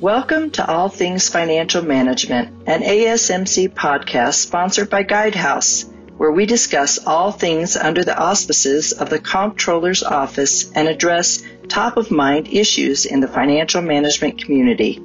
Welcome to All Things Financial Management, an ASMC podcast sponsored by Guidehouse, where we discuss all things under the auspices of the Comptroller's Office and address top of mind issues in the financial management community.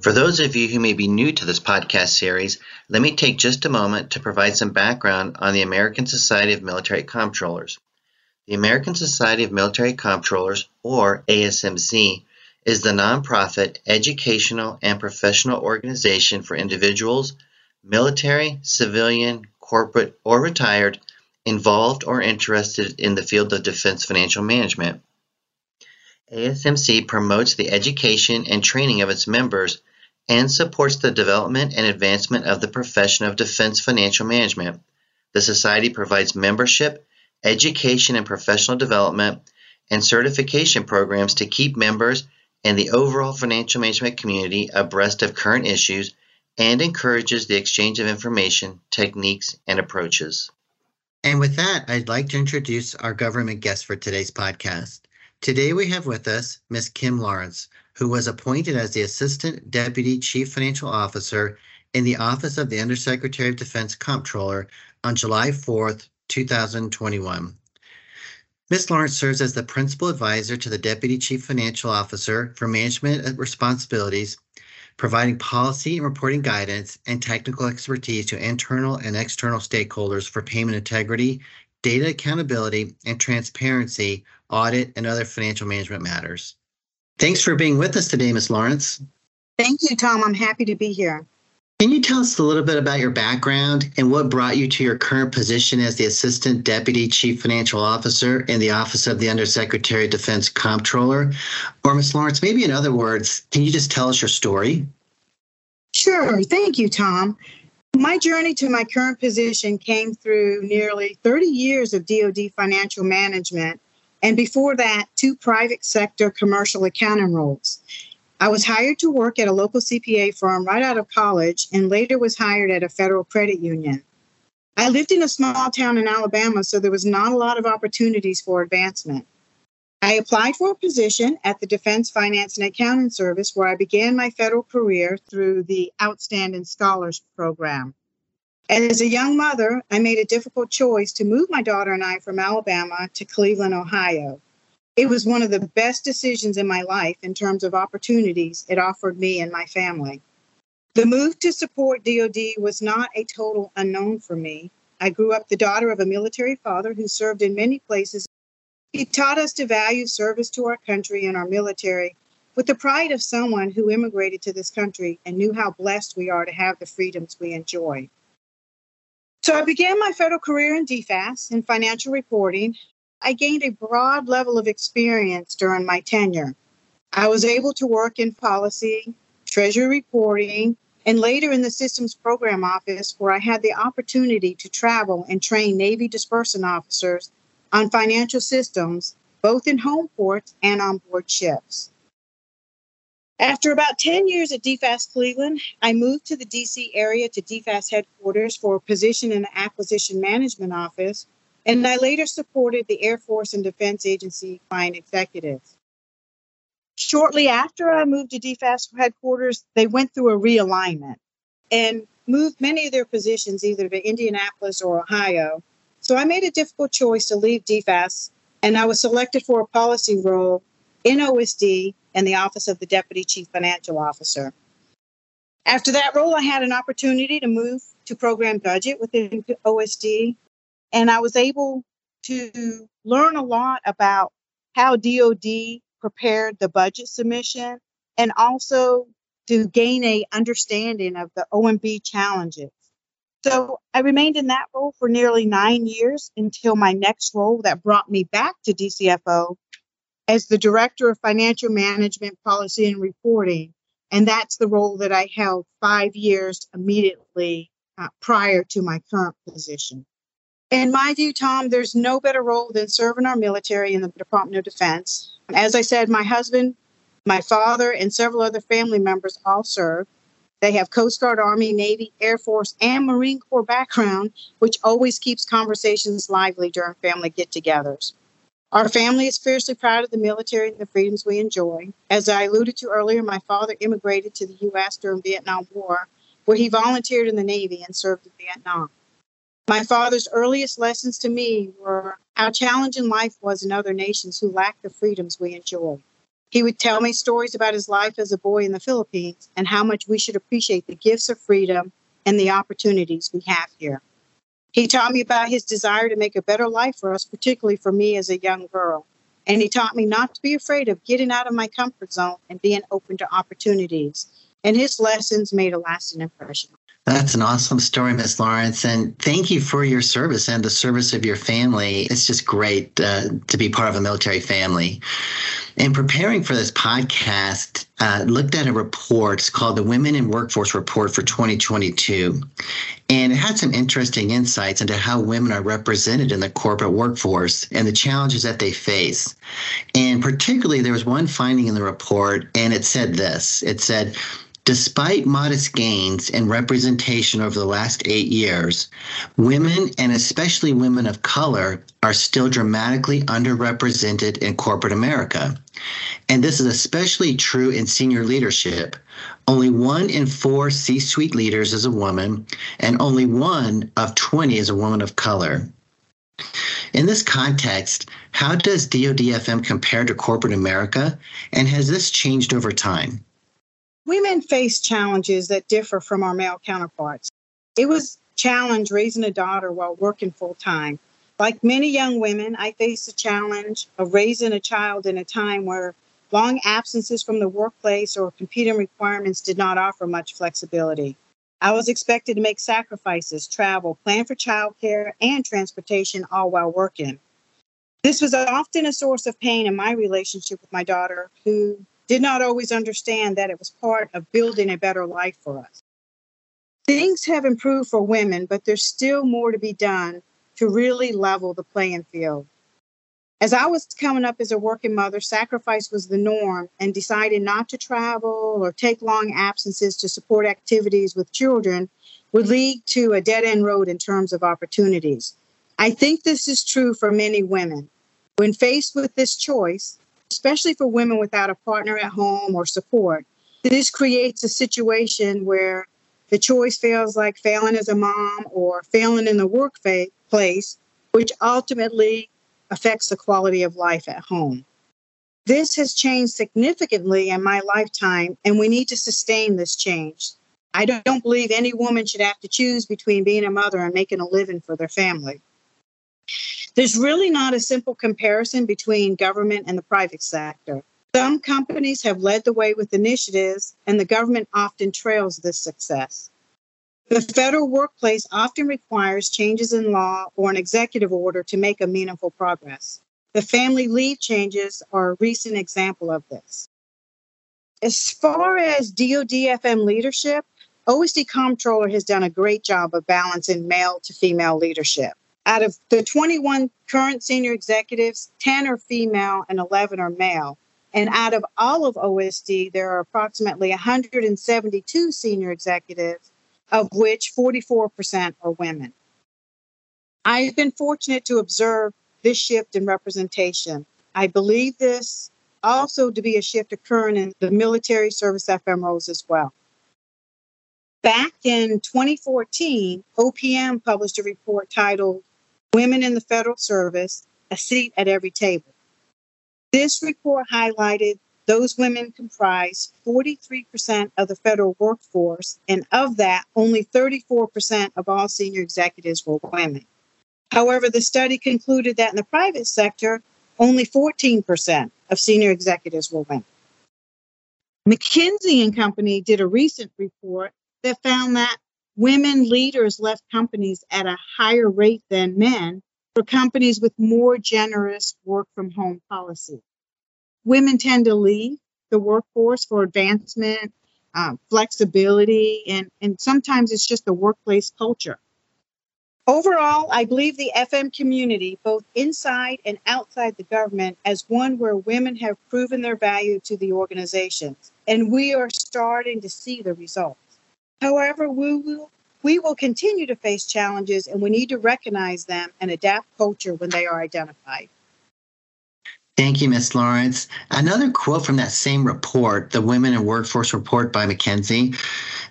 For those of you who may be new to this podcast series, let me take just a moment to provide some background on the American Society of Military Comptrollers. The American Society of Military Comptrollers, or ASMC, is the nonprofit educational and professional organization for individuals, military, civilian, corporate, or retired, involved or interested in the field of defense financial management. ASMC promotes the education and training of its members and supports the development and advancement of the profession of defense financial management. The Society provides membership education and professional development, and certification programs to keep members and the overall financial management community abreast of current issues and encourages the exchange of information, techniques, and approaches. And with that, I'd like to introduce our government guest for today's podcast. Today we have with us Ms. Kim Laurance, who was appointed as the Assistant Deputy Chief Financial Officer in the Office of the Undersecretary of Defense Comptroller on July 4th, 2021. Ms. Laurance serves as the principal advisor to the Deputy Chief Financial Officer for management responsibilities, providing policy and reporting guidance and technical expertise to internal and external stakeholders for payment integrity, data accountability, and transparency, audit, and other financial management matters. Thanks for being with us today, Ms. Laurance. Thank you, Tom. I'm happy to be here. Can you tell us a little bit about your background and what brought you to your current position as the Assistant Deputy Chief Financial Officer in the Office of the Undersecretary of Defense Comptroller? Or, Ms. Laurance, maybe in other words, can you just tell us your story? Sure. Thank you, Tom. My journey to my current position came through nearly 30 years of DoD financial management, and before that, two private sector commercial accounting roles. I was hired to work at a local CPA firm right out of college and later was hired at a federal credit union. I lived in a small town in Alabama, so there was not a lot of opportunities for advancement. I applied for a position at the Defense Finance and Accounting Service, where I began my federal career through the Outstanding Scholars Program. As a young mother, I made a difficult choice to move my daughter and I from Alabama to Cleveland, Ohio. It was one of the best decisions in my life in terms of opportunities it offered me and my family. The move to support DoD was not a total unknown for me. I grew up the daughter of a military father who served in many places. He taught us to value service to our country and our military with the pride of someone who immigrated to this country and knew how blessed we are to have the freedoms we enjoy. So I began my federal career in DFAS in financial reporting I gained a broad level of experience during my tenure. I was able to work in policy, treasury reporting, and later in the systems program office, where I had the opportunity to travel and train Navy disbursement officers on financial systems, both in home ports and on board ships. After about 10 years at DFAS Cleveland, I moved to the DC area to DFAS headquarters for a position in the acquisition management office, and I later supported the Air Force and Defense Agency client executives. Shortly after I moved to DFAS headquarters, they went through a realignment and moved many of their positions either to Indianapolis or Ohio. So I made a difficult choice to leave DFAS, and I was selected for a policy role in OSD and the Office of the Deputy Chief Financial Officer. After that role, I had an opportunity to move to program budget within OSD and I was able to learn a lot about how DoD prepared the budget submission and also to gain a understanding of the OMB challenges. So I remained in that role for nearly nine years until my next role that brought me back to DCFO as the Director of Financial Management Policy and Reporting. And that's the role that I held five years immediately uh, prior to my current position. In my view, Tom, there's no better role than serving our military in the Department of Defense. As I said, my husband, my father, and several other family members all serve. They have Coast Guard, Army, Navy, Air Force, and Marine Corps background, which always keeps conversations lively during family get togethers. Our family is fiercely proud of the military and the freedoms we enjoy. As I alluded to earlier, my father immigrated to the U.S. during the Vietnam War, where he volunteered in the Navy and served in Vietnam. My father's earliest lessons to me were how challenging life was in other nations who lacked the freedoms we enjoy. He would tell me stories about his life as a boy in the Philippines and how much we should appreciate the gifts of freedom and the opportunities we have here. He taught me about his desire to make a better life for us, particularly for me as a young girl. And he taught me not to be afraid of getting out of my comfort zone and being open to opportunities. And his lessons made a lasting impression. That's an awesome story, Miss Laurance, and thank you for your service and the service of your family. It's just great uh, to be part of a military family. In preparing for this podcast, uh, looked at a report called the Women in Workforce Report for 2022, and it had some interesting insights into how women are represented in the corporate workforce and the challenges that they face. And particularly, there was one finding in the report, and it said this: it said Despite modest gains in representation over the last eight years, women and especially women of color are still dramatically underrepresented in corporate America. And this is especially true in senior leadership. Only one in four C suite leaders is a woman, and only one of 20 is a woman of color. In this context, how does DoDFM compare to corporate America, and has this changed over time? Women face challenges that differ from our male counterparts. It was challenge raising a daughter while working full time. Like many young women, I faced the challenge of raising a child in a time where long absences from the workplace or competing requirements did not offer much flexibility. I was expected to make sacrifices, travel, plan for childcare, and transportation all while working. This was often a source of pain in my relationship with my daughter, who did not always understand that it was part of building a better life for us. Things have improved for women, but there's still more to be done to really level the playing field. As I was coming up as a working mother, sacrifice was the norm, and deciding not to travel or take long absences to support activities with children would lead to a dead end road in terms of opportunities. I think this is true for many women. When faced with this choice, especially for women without a partner at home or support. This creates a situation where the choice feels like failing as a mom or failing in the workplace, which ultimately affects the quality of life at home. This has changed significantly in my lifetime, and we need to sustain this change. I don't believe any woman should have to choose between being a mother and making a living for their family. There's really not a simple comparison between government and the private sector. Some companies have led the way with initiatives, and the government often trails this success. The federal workplace often requires changes in law or an executive order to make a meaningful progress. The family leave changes are a recent example of this. As far as DODFM leadership, OSD Comptroller has done a great job of balancing male to female leadership. Out of the 21 current senior executives, 10 are female and 11 are male. And out of all of OSD, there are approximately 172 senior executives, of which 44% are women. I've been fortunate to observe this shift in representation. I believe this also to be a shift occurring in the military service FM roles as well. Back in 2014, OPM published a report titled women in the federal service a seat at every table. This report highlighted those women comprise 43% of the federal workforce, and of that, only 34% of all senior executives were women. However, the study concluded that in the private sector, only 14% of senior executives were women. McKinsey and Company did a recent report that found that women leaders left companies at a higher rate than men for companies with more generous work from home policy. Women tend to leave the workforce for advancement, um, flexibility, and, and sometimes it's just the workplace culture. Overall, I believe the FM community, both inside and outside the government, as one where women have proven their value to the organizations, and we are starting to see the results. However, we will, we will continue to face challenges and we need to recognize them and adapt culture when they are identified. Thank you, Ms. Laurance. Another quote from that same report, the Women in Workforce Report by McKinsey,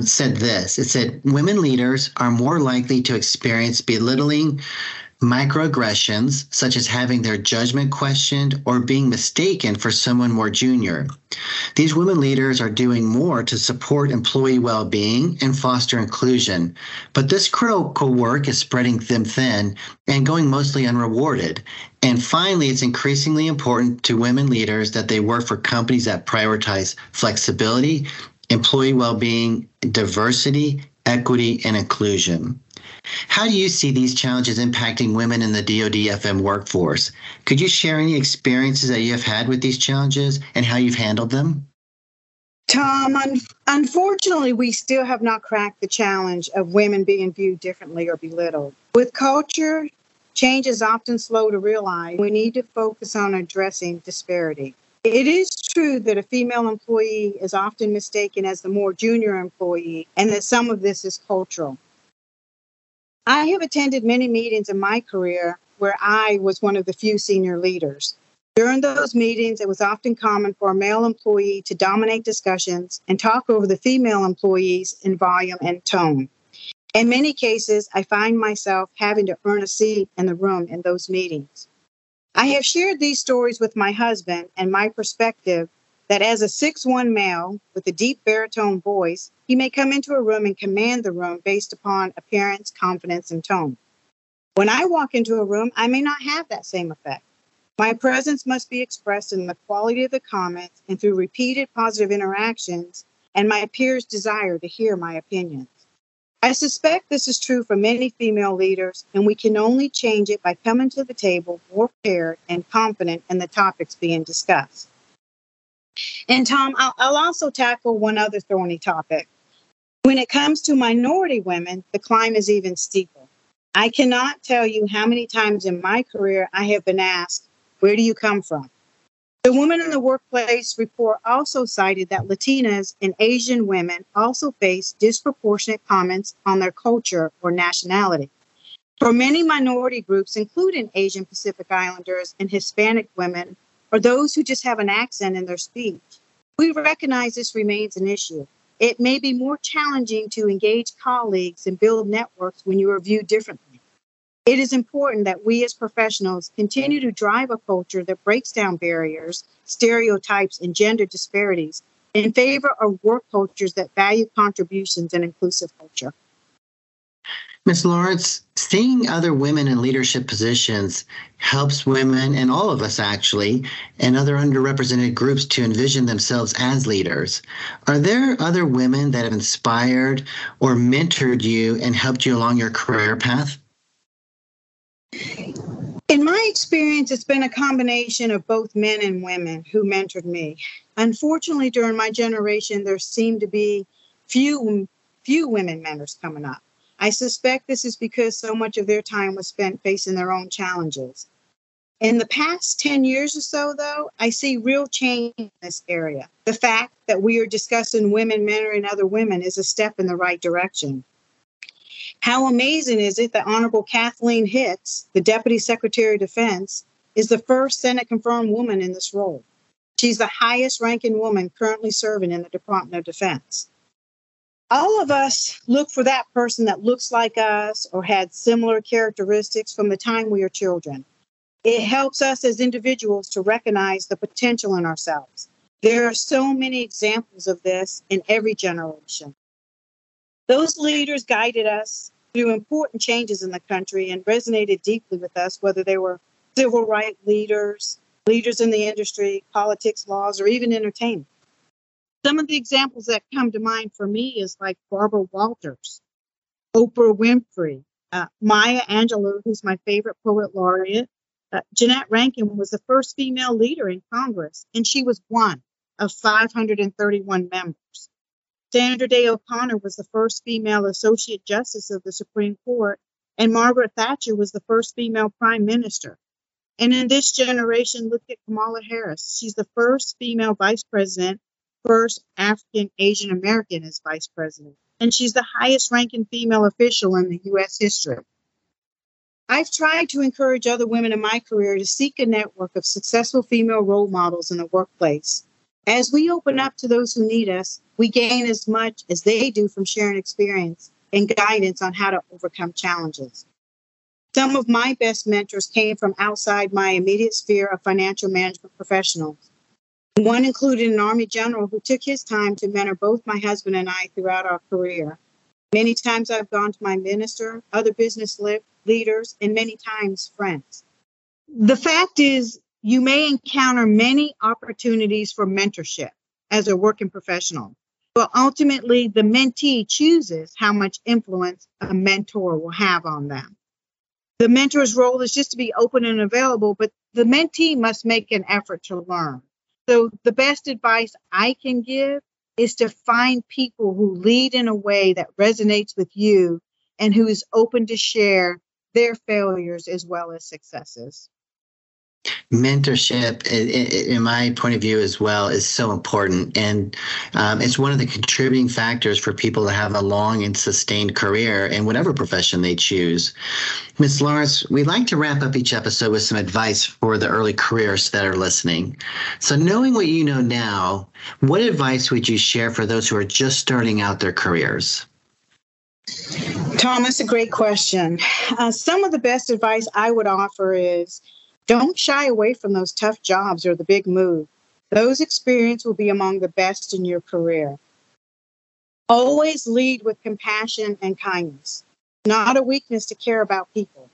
said this It said, Women leaders are more likely to experience belittling microaggressions, such as having their judgment questioned or being mistaken for someone more junior. These women leaders are doing more to support employee well being and foster inclusion, but this critical work is spreading them thin and going mostly unrewarded. And finally, it's increasingly important to women leaders that they work for companies that prioritize flexibility, employee well being, diversity, equity, and inclusion. How do you see these challenges impacting women in the DoD FM workforce? Could you share any experiences that you have had with these challenges and how you've handled them? Tom, un- unfortunately, we still have not cracked the challenge of women being viewed differently or belittled. With culture, change is often slow to realize. We need to focus on addressing disparity. It is true that a female employee is often mistaken as the more junior employee, and that some of this is cultural. I have attended many meetings in my career where I was one of the few senior leaders. During those meetings, it was often common for a male employee to dominate discussions and talk over the female employees in volume and tone. In many cases, I find myself having to earn a seat in the room in those meetings. I have shared these stories with my husband, and my perspective that as a six-one male with a deep baritone voice, he may come into a room and command the room based upon appearance, confidence, and tone. When I walk into a room, I may not have that same effect. My presence must be expressed in the quality of the comments and through repeated positive interactions and my peers' desire to hear my opinions. I suspect this is true for many female leaders, and we can only change it by coming to the table more prepared and confident in the topics being discussed. And Tom, I'll, I'll also tackle one other thorny topic. When it comes to minority women, the climb is even steeper. I cannot tell you how many times in my career I have been asked, Where do you come from? The Women in the Workplace report also cited that Latinas and Asian women also face disproportionate comments on their culture or nationality. For many minority groups, including Asian Pacific Islanders and Hispanic women, or those who just have an accent in their speech. We recognize this remains an issue. It may be more challenging to engage colleagues and build networks when you are viewed differently. It is important that we as professionals continue to drive a culture that breaks down barriers, stereotypes, and gender disparities in favor of work cultures that value contributions and inclusive culture. Ms. Laurance, seeing other women in leadership positions helps women and all of us actually and other underrepresented groups to envision themselves as leaders. Are there other women that have inspired or mentored you and helped you along your career path? In my experience, it's been a combination of both men and women who mentored me. Unfortunately, during my generation, there seemed to be few few women mentors coming up. I suspect this is because so much of their time was spent facing their own challenges. In the past 10 years or so, though, I see real change in this area. The fact that we are discussing women men, mentoring other women is a step in the right direction. How amazing is it that Honorable Kathleen Hicks, the Deputy Secretary of Defense, is the first Senate confirmed woman in this role? She's the highest ranking woman currently serving in the Department of Defense all of us look for that person that looks like us or had similar characteristics from the time we are children. It helps us as individuals to recognize the potential in ourselves. There are so many examples of this in every generation. Those leaders guided us through important changes in the country and resonated deeply with us, whether they were civil rights leaders, leaders in the industry, politics, laws, or even entertainment. Some of the examples that come to mind for me is like Barbara Walters, Oprah Winfrey, uh, Maya Angelou, who's my favorite poet laureate. Uh, Jeannette Rankin was the first female leader in Congress, and she was one of 531 members. Sandra Day O'Connor was the first female Associate Justice of the Supreme Court, and Margaret Thatcher was the first female Prime Minister. And in this generation, look at Kamala Harris. She's the first female Vice President first African Asian American as vice president, and she's the highest ranking female official in the U.S. history. I've tried to encourage other women in my career to seek a network of successful female role models in the workplace. As we open up to those who need us, we gain as much as they do from sharing experience and guidance on how to overcome challenges. Some of my best mentors came from outside my immediate sphere of financial management professionals. One included an Army general who took his time to mentor both my husband and I throughout our career. Many times I've gone to my minister, other business leaders, and many times friends. The fact is, you may encounter many opportunities for mentorship as a working professional, but ultimately the mentee chooses how much influence a mentor will have on them. The mentor's role is just to be open and available, but the mentee must make an effort to learn. So, the best advice I can give is to find people who lead in a way that resonates with you and who is open to share their failures as well as successes mentorship in my point of view as well is so important and um, it's one of the contributing factors for people to have a long and sustained career in whatever profession they choose Ms. Laurance we like to wrap up each episode with some advice for the early careers that are listening so knowing what you know now what advice would you share for those who are just starting out their careers Tom, that's a great question. Uh, some of the best advice I would offer is don't shy away from those tough jobs or the big move. Those experiences will be among the best in your career. Always lead with compassion and kindness. Not a weakness to care about people.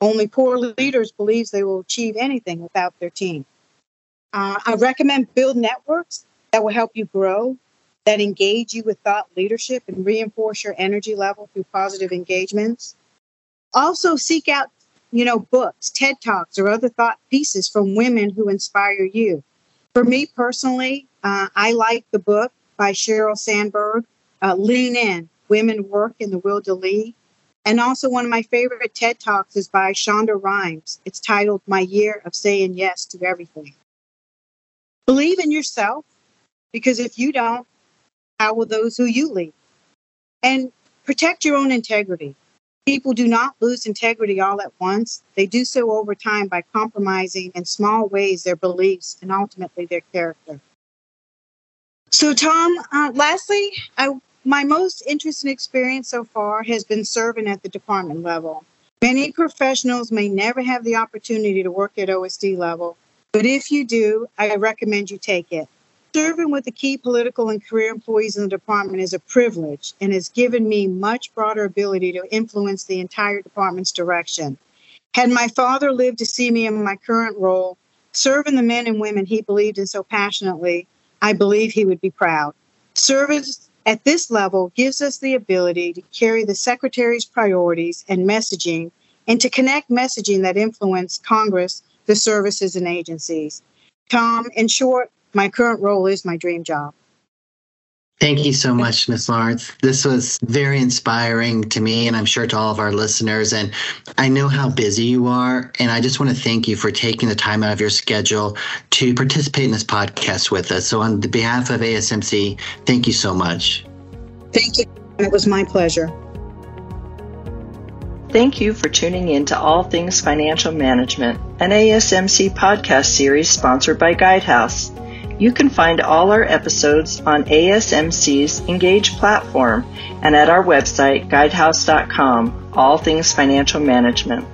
Only poor leaders believe they will achieve anything without their team. Uh, I recommend build networks that will help you grow, that engage you with thought leadership and reinforce your energy level through positive engagements. Also, seek out you know, books, TED Talks, or other thought pieces from women who inspire you. For me personally, uh, I like the book by Sheryl Sandberg, uh, Lean In Women Work in the Will to Lead. And also, one of my favorite TED Talks is by Shonda Rhimes. It's titled My Year of Saying Yes to Everything. Believe in yourself, because if you don't, how will those who you lead? And protect your own integrity. People do not lose integrity all at once. They do so over time by compromising in small ways their beliefs and ultimately their character. So, Tom, uh, lastly, I, my most interesting experience so far has been serving at the department level. Many professionals may never have the opportunity to work at OSD level, but if you do, I recommend you take it. Serving with the key political and career employees in the department is a privilege and has given me much broader ability to influence the entire department's direction. Had my father lived to see me in my current role, serving the men and women he believed in so passionately, I believe he would be proud. Service at this level gives us the ability to carry the Secretary's priorities and messaging and to connect messaging that influence Congress, the services, and agencies. Tom, in short, my current role is my dream job. Thank you so much, Ms. Laurance. This was very inspiring to me, and I'm sure to all of our listeners. And I know how busy you are, and I just want to thank you for taking the time out of your schedule to participate in this podcast with us. So, on behalf of ASMC, thank you so much. Thank you. It was my pleasure. Thank you for tuning in to All Things Financial Management, an ASMC podcast series sponsored by Guidehouse. You can find all our episodes on ASMC's Engage platform and at our website, guidehouse.com, all things financial management.